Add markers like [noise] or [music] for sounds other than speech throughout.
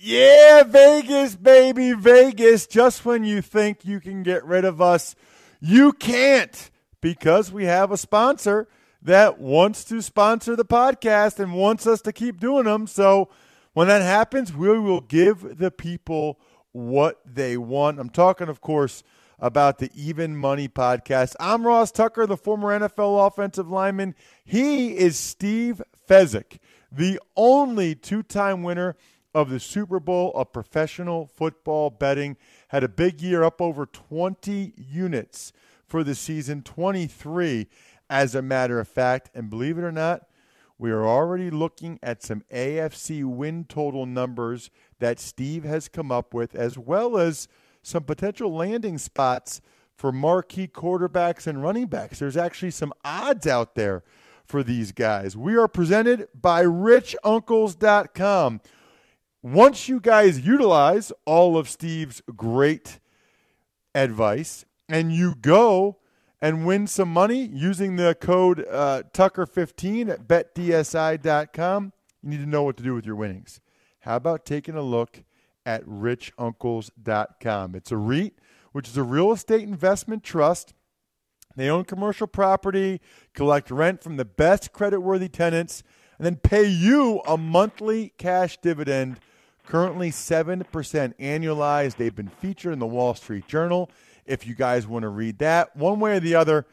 Yeah, Vegas, baby, Vegas. Just when you think you can get rid of us, you can't because we have a sponsor that wants to sponsor the podcast and wants us to keep doing them. So when that happens, we will give the people what they want. I'm talking, of course, about the Even Money podcast. I'm Ross Tucker, the former NFL offensive lineman. He is Steve Fezzik, the only two time winner of the Super Bowl of professional football betting. Had a big year, up over 20 units for the season, 23 as a matter of fact. And believe it or not, we are already looking at some AFC win total numbers that Steve has come up with, as well as some potential landing spots for marquee quarterbacks and running backs. There's actually some odds out there for these guys. We are presented by richuncles.com. Once you guys utilize all of Steve's great advice and you go and win some money using the code uh, Tucker15 at betdsi.com, you need to know what to do with your winnings. How about taking a look at richuncles.com? It's a REIT, which is a real estate investment trust. They own commercial property, collect rent from the best credit-worthy tenants, and then pay you a monthly cash dividend, currently 7% annualized. They've been featured in the Wall Street Journal. If you guys want to read that, one way or the other,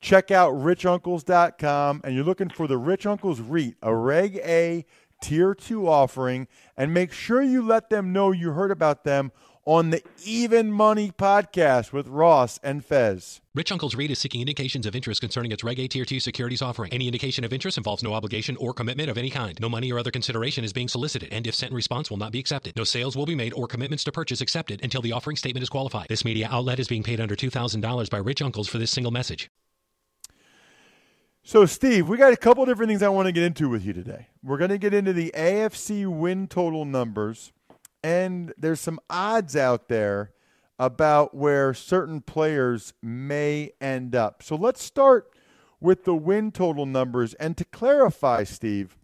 check out richuncles.com and you're looking for the Rich Uncles REIT, a Reg A Tier 2 offering, and make sure you let them know you heard about them on the Even Money podcast with Ross and Fez. Rich Uncle's REIT is seeking indications of interest concerning its Reg A Tier 2 securities offering. Any indication of interest involves no obligation or commitment of any kind. No money or other consideration is being solicited, and if sent in response will not be accepted. No sales will be made or commitments to purchase accepted until the offering statement is qualified. This media outlet is being paid under $2,000 by Rich Uncles for this single message. So, Steve, we got a couple different things I want to get into with you today. We're going to get into the AFC win total numbers and there's some odds out there about where certain players may end up. So let's start with the win total numbers. And to clarify, Steve,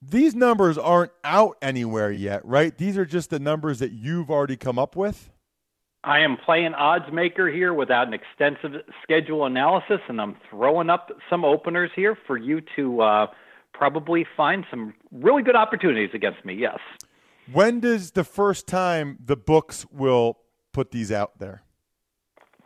these numbers aren't out anywhere yet, right? These are just the numbers that you've already come up with. I am playing odds maker here without an extensive schedule analysis, and I'm throwing up some openers here for you to uh, probably find some really good opportunities against me. Yes. When does the first time the books will put these out there?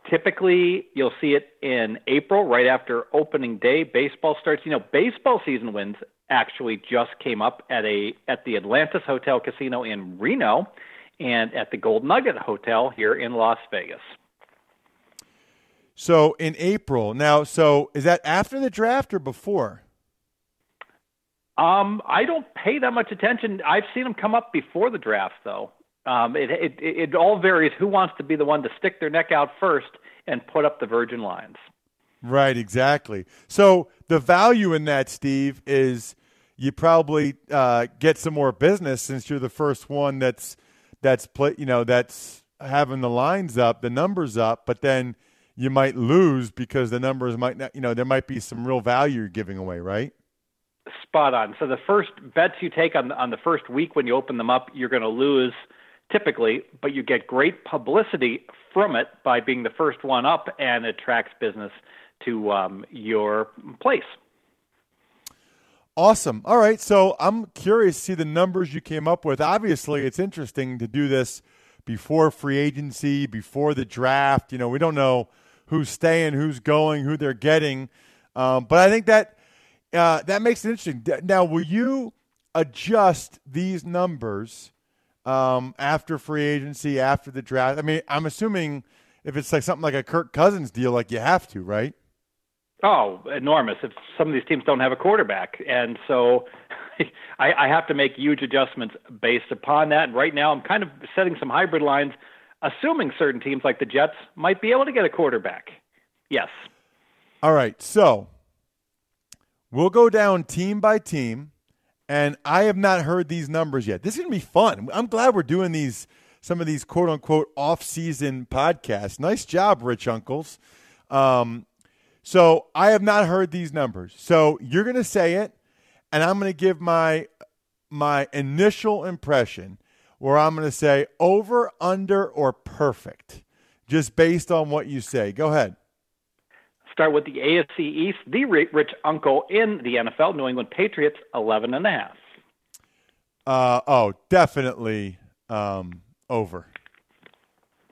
Typically, you'll see it in April, right after opening day. Baseball starts. You know, baseball season wins actually just came up at a at the Atlantis Hotel Casino in Reno, and at the Gold Nugget Hotel here in Las Vegas. So in April now. So is that after the draft or before? Um, I don't pay that much attention. I've seen them come up before the draft, though. Um, it, it it all varies. Who wants to be the one to stick their neck out first and put up the virgin lines? Right, exactly. So the value in that, Steve, is you probably uh, get some more business since you're the first one that's that's play, you know that's having the lines up, the numbers up, but then you might lose because the numbers might not, you know, there might be some real value you're giving away, right? Spot on. So the first bets you take on on the first week when you open them up, you're going to lose typically, but you get great publicity from it by being the first one up, and attracts business to um, your place. Awesome. All right. So I'm curious to see the numbers you came up with. Obviously, it's interesting to do this before free agency, before the draft. You know, we don't know who's staying, who's going, who they're getting. Um, but I think that uh, that makes it interesting. Now, will you adjust these numbers um, after free agency, after the draft? I mean, I'm assuming if it's like something like a Kirk Cousins deal, like you have to, right? Oh, enormous! If some of these teams don't have a quarterback, and so [laughs] I, I have to make huge adjustments based upon that. And right now, I'm kind of setting some hybrid lines, assuming certain teams like the Jets might be able to get a quarterback. Yes. All right. So we'll go down team by team, and I have not heard these numbers yet. This is gonna be fun. I'm glad we're doing these some of these quote unquote off season podcasts. Nice job, Rich Uncles. Um, so I have not heard these numbers. So you're going to say it, and I'm going to give my my initial impression, where I'm going to say over, under, or perfect, just based on what you say. Go ahead. Start with the AFC East, the rich uncle in the NFL, New England Patriots, 11 and a half. Uh, oh, definitely um, over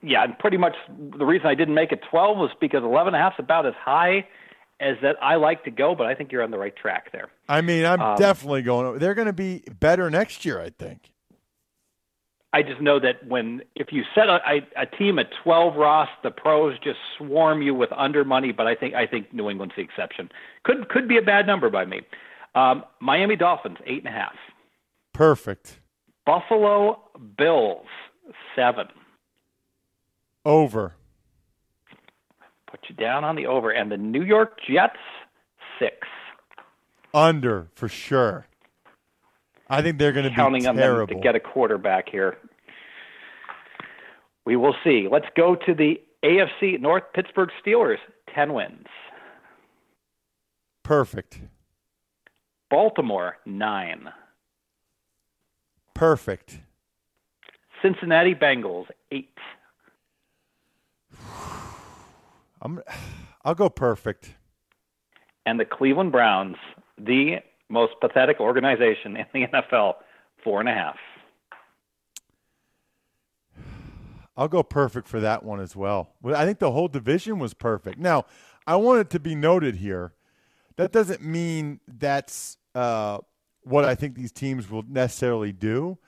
yeah, and pretty much the reason I didn't make it 12 was because 11 and a half is about as high as that I like to go, but I think you're on the right track there. I mean, I'm um, definitely going. Over. They're going to be better next year, I think. I just know that when if you set a, a, team at 12, Ross, the pros just swarm you with under money. But I think I think New England's the exception. Could could be a bad number by me. Um, Miami Dolphins eight and a half. Perfect. Buffalo Bills seven. Over. Put you down on the over. And the New York Jets, six. Under, for sure. I think they're going to be counting on them to get a quarterback here we will see. Let's go to the AFC North Pittsburgh Steelers, 10 wins. Perfect. Baltimore, 9. Perfect. Cincinnati Bengals, 8. [sighs] I'm, I'll go perfect. And the Cleveland Browns, the most pathetic organization in the NFL, 4.5. I'll go perfect for that one as well. I think the whole division was perfect. Now, I want it to be noted here that doesn't mean that's uh, what I think these teams will necessarily do.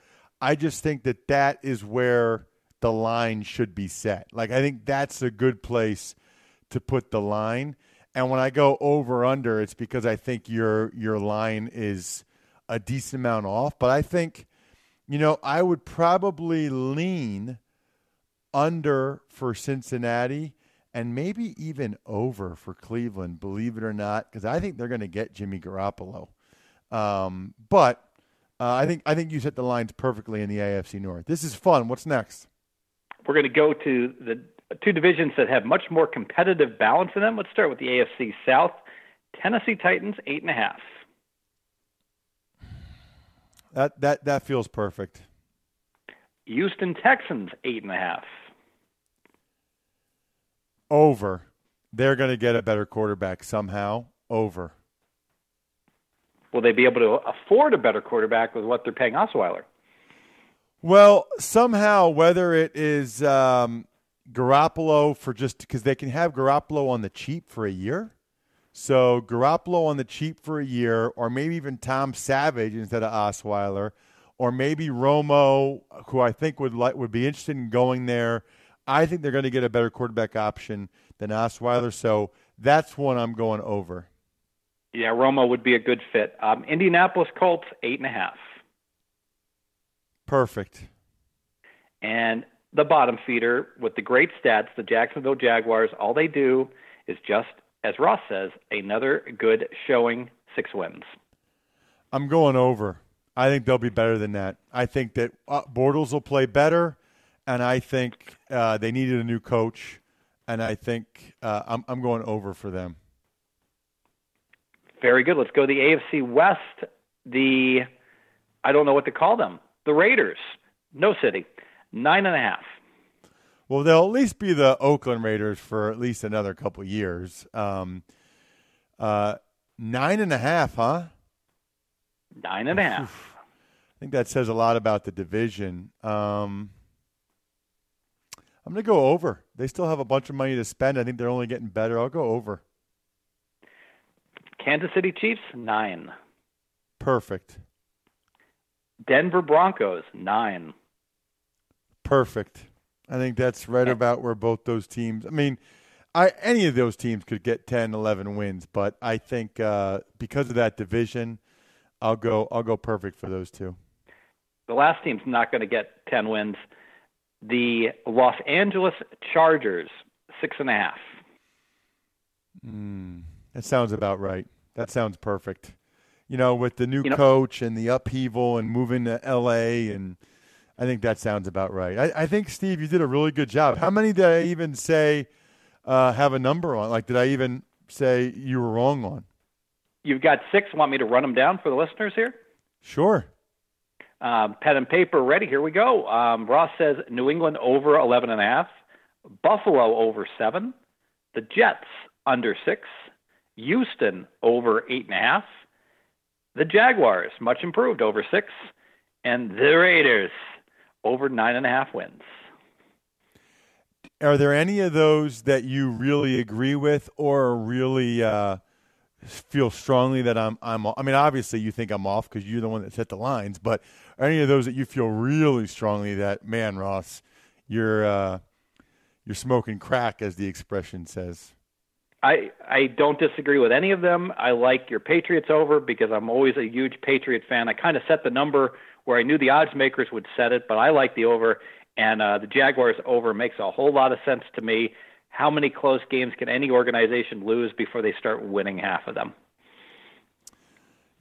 I just think that that is where the line should be set. Like, I think that's a good place to put the line. And when I go over under, it's because I think your your line is a decent amount off. But I think, you know, I would probably lean under for Cincinnati and maybe even over for Cleveland, believe it or not, because I think they're going to get Jimmy Garoppolo. Um, but uh, I think I think you set the lines perfectly in the AFC North. This is fun. What's next? We're going to go to the two divisions that have much more competitive balance in them. Let's start with the AFC South. Tennessee Titans eight and a half. That that that feels perfect. Houston Texans eight and a half. Over. They're going to get a better quarterback somehow. Over. Will they be able to afford a better quarterback with what they're paying Osweiler? Well, somehow, whether it is um, Garoppolo for just because they can have Garoppolo on the cheap for a year. So Garoppolo on the cheap for a year, or maybe even Tom Savage instead of Osweiler, or maybe Romo, who I think would like would be interested in going there. I think they're going to get a better quarterback option than Osweiler. So that's one I'm going over. Yeah, Romo would be a good fit. Um, Indianapolis Colts eight and a half. Perfect. And the bottom feeder with the great stats, the Jacksonville Jaguars, all they do is just, as Ross says, another good showing, six wins. I'm going over. I think they'll be better than that. I think that uh, Bortles will play better, and I think uh, they needed a new coach, and I think uh, I'm, I'm going over for them. Very good. Let's go to the AFC West. The I don't know what to call them. The Raiders. No city. Nine and a half. Well, they'll at least be the Oakland Raiders for at least another couple years. Um, uh, nine and a half, huh? Nine and a half. I think that says a lot about the division. Um, I'm going to go over. They still have a bunch of money to spend. I think they're only getting better. I'll go over. Kansas City Chiefs, nine. Perfect. Denver Broncos, nine. Perfect. I think that's right about where both those teams. I mean, I any of those teams could get 10, 11 wins, but I think uh, because of that division, I'll go. I'll go perfect for those two. The last team's not going to get 10 wins. The Los Angeles Chargers, six and a half. Mm, that sounds about right. That sounds perfect. You know, with the new You know- coach and the upheaval and moving to L.A. and I think that sounds about right. I, I think Steve, you did a really good job. How many did I even say uh, have a number on? Like, did I even say you were wrong on? You've got six. Want me to run them down for the listeners here? Sure. Um, pen and paper ready. Here we go. Um, Ross says New England over 11 and a half, Buffalo over seven, the Jets under six, Houston over eight and a half, the Jaguars much improved over six, and the Raiders over nine and a half wins. Are there any of those that you really agree with or really uh, feel strongly that I'm I'm I mean obviously you think I'm off because you're the one that set the lines, but are any of those that you feel really strongly that man Ross, you're uh, you're smoking crack as the expression says. I I don't disagree with any of them. I like your Patriots over because I'm always a huge Patriot fan. I kind of set the number where I knew the odds makers would set it, but I like the over. And uh, the Jaguars over makes a whole lot of sense to me. How many close games can any organization lose before they start winning half of them?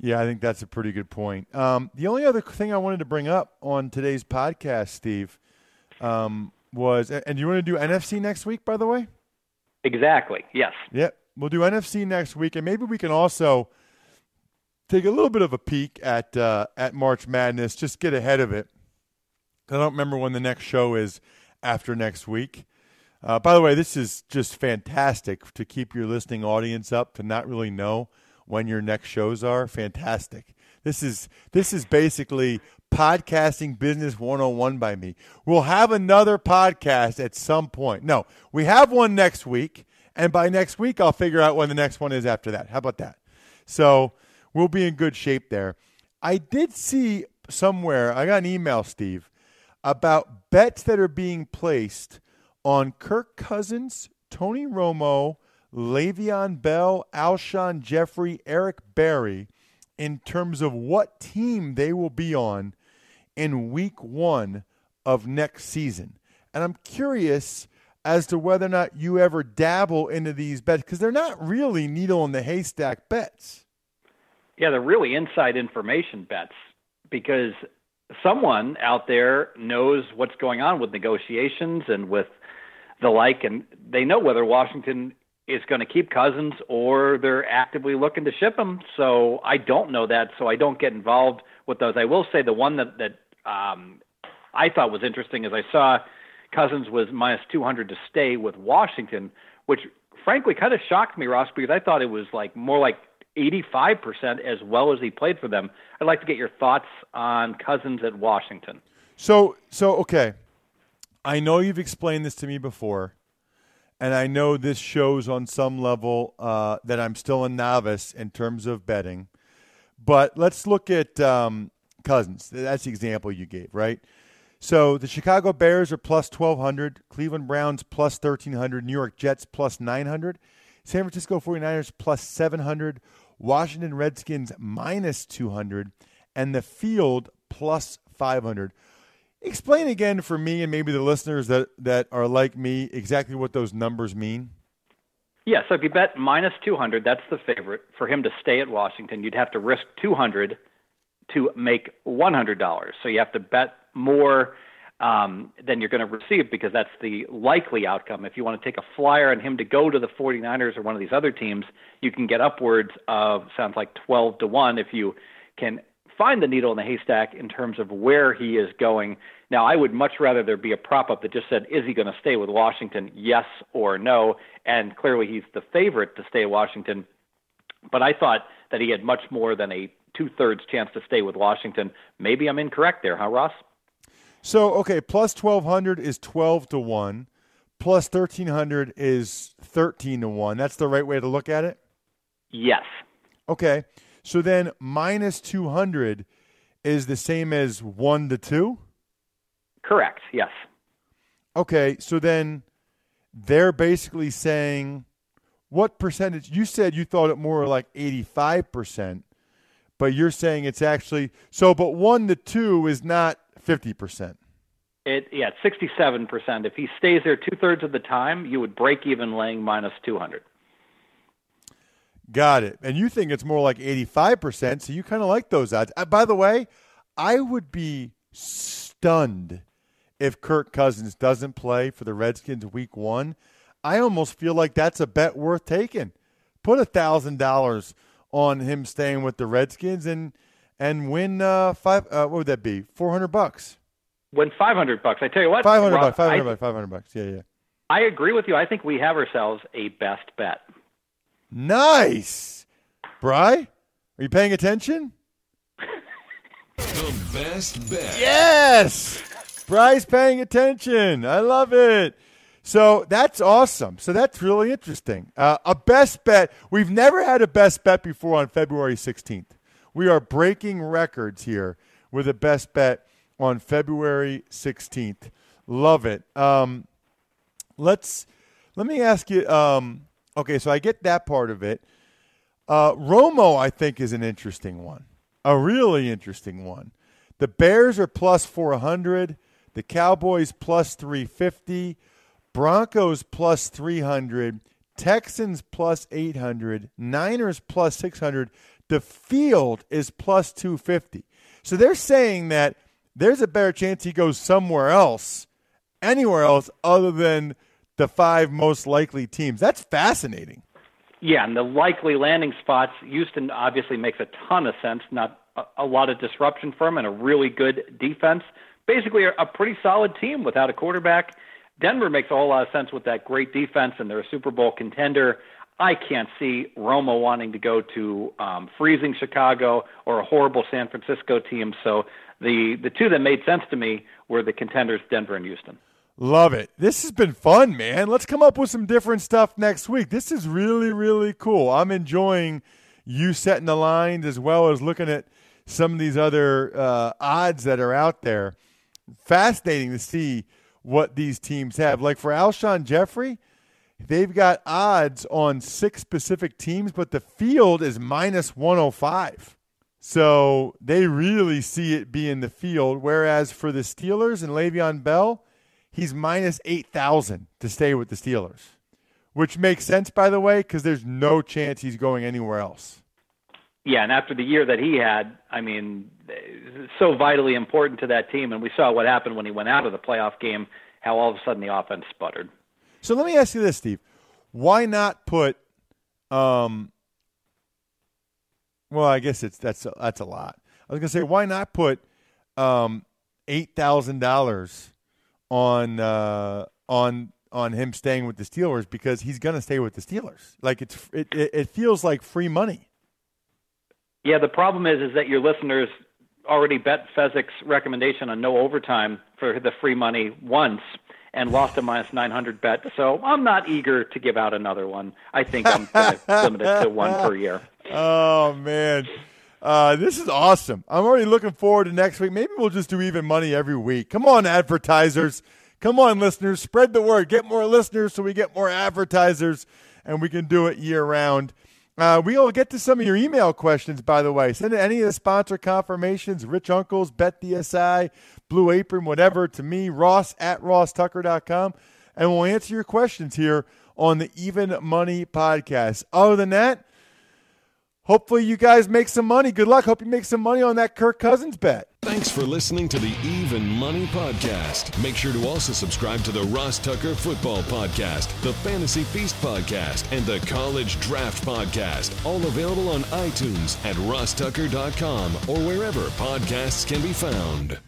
Yeah, I think that's a pretty good point. Um, the only other thing I wanted to bring up on today's podcast, Steve, um, was and you want to do NFC next week, by the way? Exactly. Yes. Yep. We'll do NFC next week, and maybe we can also take a little bit of a peek at uh, at March Madness, just get ahead of it. I don't remember when the next show is after next week. Uh, by the way, this is just fantastic to keep your listening audience up to not really know when your next shows are. Fantastic. This is this is basically podcasting business 101 by me. We'll have another podcast at some point. No, we have one next week, and by next week I'll figure out when the next one is after that. How about that? So, we'll be in good shape there. I did see somewhere, I got an email, Steve, about bets that are being placed on Kirk Cousins, Tony Romo, Le'Veon Bell, Alshon Jeffery, Eric Berry in terms of what team they will be on in week one of next season. And I'm curious as to whether or not you ever dabble into these bets because they're not really needle in the haystack bets. Yeah, they're really inside information bets because someone out there knows what's going on with negotiations and with the like, and they know whether Washington is going to keep Cousins or they're actively looking to ship him. So I don't know that, so I don't get involved with those. I will say the one that that um, I thought was interesting is I saw Cousins was minus 200 to stay with Washington, which frankly kind of shocked me, Ross, because I thought it was like more like 85% as well as he played for them. I'd like to get your thoughts on Cousins at Washington. So, so okay. I know you've explained this to me before, and I know this shows on some level uh, that I'm still a novice in terms of betting. But let's look at um, Cousins. That's the example you gave, right? So the Chicago Bears are plus 1,200, Cleveland Browns plus 1,300, New York Jets plus 900, San Francisco 49ers plus 700, Washington Redskins minus 200, and the field plus 500. Explain again for me and maybe the listeners that, that are like me exactly what those numbers mean. Yeah, so if you bet minus 200, that's the favorite. For him to stay at Washington, you'd have to risk 200 to make $100. So you have to bet more um, than you're going to receive because that's the likely outcome. If you want to take a flyer on him to go to the 49ers or one of these other teams, you can get upwards of sounds like 12 to 1 if you can find the needle in the haystack in terms of where he is going. Now, I would much rather there be a prop up that just said, is he going to stay with Washington, yes or no? And clearly he's the favorite to stay Washington. But I thought that he had much more than a two thirds chance to stay with Washington. Maybe I'm incorrect there, huh, Ross? So, okay, plus 1200 is 12 to 1, plus 1300 is 13 to 1. That's the right way to look at it? Yes. Okay. So then minus 200 is the same as 1 to 2? Correct. Yes. Okay. So then they're basically saying what percentage? You said you thought it more like 85%, but you're saying it's actually so, but 1 to 2 is not 50%. It, yeah, it's 67%. If he stays there two thirds of the time, you would break even laying minus 200. Got it. And you think it's more like 85%, so you kind of like those odds. Uh, by the way, I would be stunned if Kirk Cousins doesn't play for the Redskins week one. I almost feel like that's a bet worth taking. Put a $1,000 on him staying with the Redskins and and win uh, five. Uh, what would that be? Four hundred bucks. Win five hundred bucks. I tell you what. Five hundred bucks. Five hundred bucks. Five hundred bucks. Yeah, yeah. I agree with you. I think we have ourselves a best bet. Nice, Bry. Are you paying attention? the best bet. Yes, Bry's paying attention. I love it. So that's awesome. So that's really interesting. Uh, a best bet. We've never had a best bet before on February 16th. We are breaking records here with a best bet on February 16th. Love it. Um, let's let me ask you. Um, okay, so I get that part of it. Uh, Romo, I think, is an interesting one, a really interesting one. The Bears are plus 400, the Cowboys plus 350, Broncos plus 300, Texans plus 800, Niners plus 600. The field is plus 250. So they're saying that there's a better chance he goes somewhere else, anywhere else other than the five most likely teams. That's fascinating. Yeah, and the likely landing spots, Houston obviously makes a ton of sense. Not a, a lot of disruption for them and a really good defense. Basically, a, a pretty solid team without a quarterback. Denver makes a whole lot of sense with that great defense, and they're a Super Bowl contender. I can't see Romo wanting to go to um, freezing Chicago or a horrible San Francisco team. So the the two that made sense to me were the contenders, Denver and Houston. Love it. This has been fun, man. Let's come up with some different stuff next week. This is really, really cool. I'm enjoying you setting the lines as well as looking at some of these other uh, odds that are out there. Fascinating to see what these teams have. Like for Alshon Jeffery, they've got odds on six specific teams, but the field is minus 105. So they really see it being the field. Whereas for the Steelers and Le'Veon Bell, he's minus 8,000 to stay with the Steelers, which makes sense, by the way, because there's no chance he's going anywhere else. Yeah, and after the year that he had, I mean, so vitally important to that team. And we saw what happened when he went out of the playoff game, how all of a sudden the offense sputtered. So let me ask you this, Steve. Why not put um well, I guess it's that's a, that's a lot. I was gonna say, why not put um, eight thousand dollars on uh, on on him staying with the Steelers because he's gonna stay with the Steelers. Like it's it, it feels like free money. Yeah, the problem is is that your listeners already bet Fezzik's recommendation on no overtime for the free money once and lost a minus 900 bet. So I'm not eager to give out another one. I think I'm [laughs] limited to one per year. Oh man. Uh, this is awesome. I'm already looking forward to next week. Maybe we'll just do even money every week. Come on, advertisers. Come on, listeners. Spread the word. Get more listeners so we get more advertisers and we can do it year round. Uh, we'll get to some of your email questions, by the way. Send any of the sponsor confirmations, Rich Uncles, Bet DSI, Blue Apron, whatever, to me, ross at rosstucker.com, and we'll answer your questions here on the Even Money podcast. Other than that, hopefully you guys make some money. Good luck. Hope you make some money on that Kirk Cousins bet. Thanks for listening to the Even Money Podcast. Make sure to also subscribe to the Ross Tucker Football Podcast, the Fantasy Feast Podcast, and the College Draft Podcast. All available on iTunes at rosstucker.com or wherever podcasts can be found.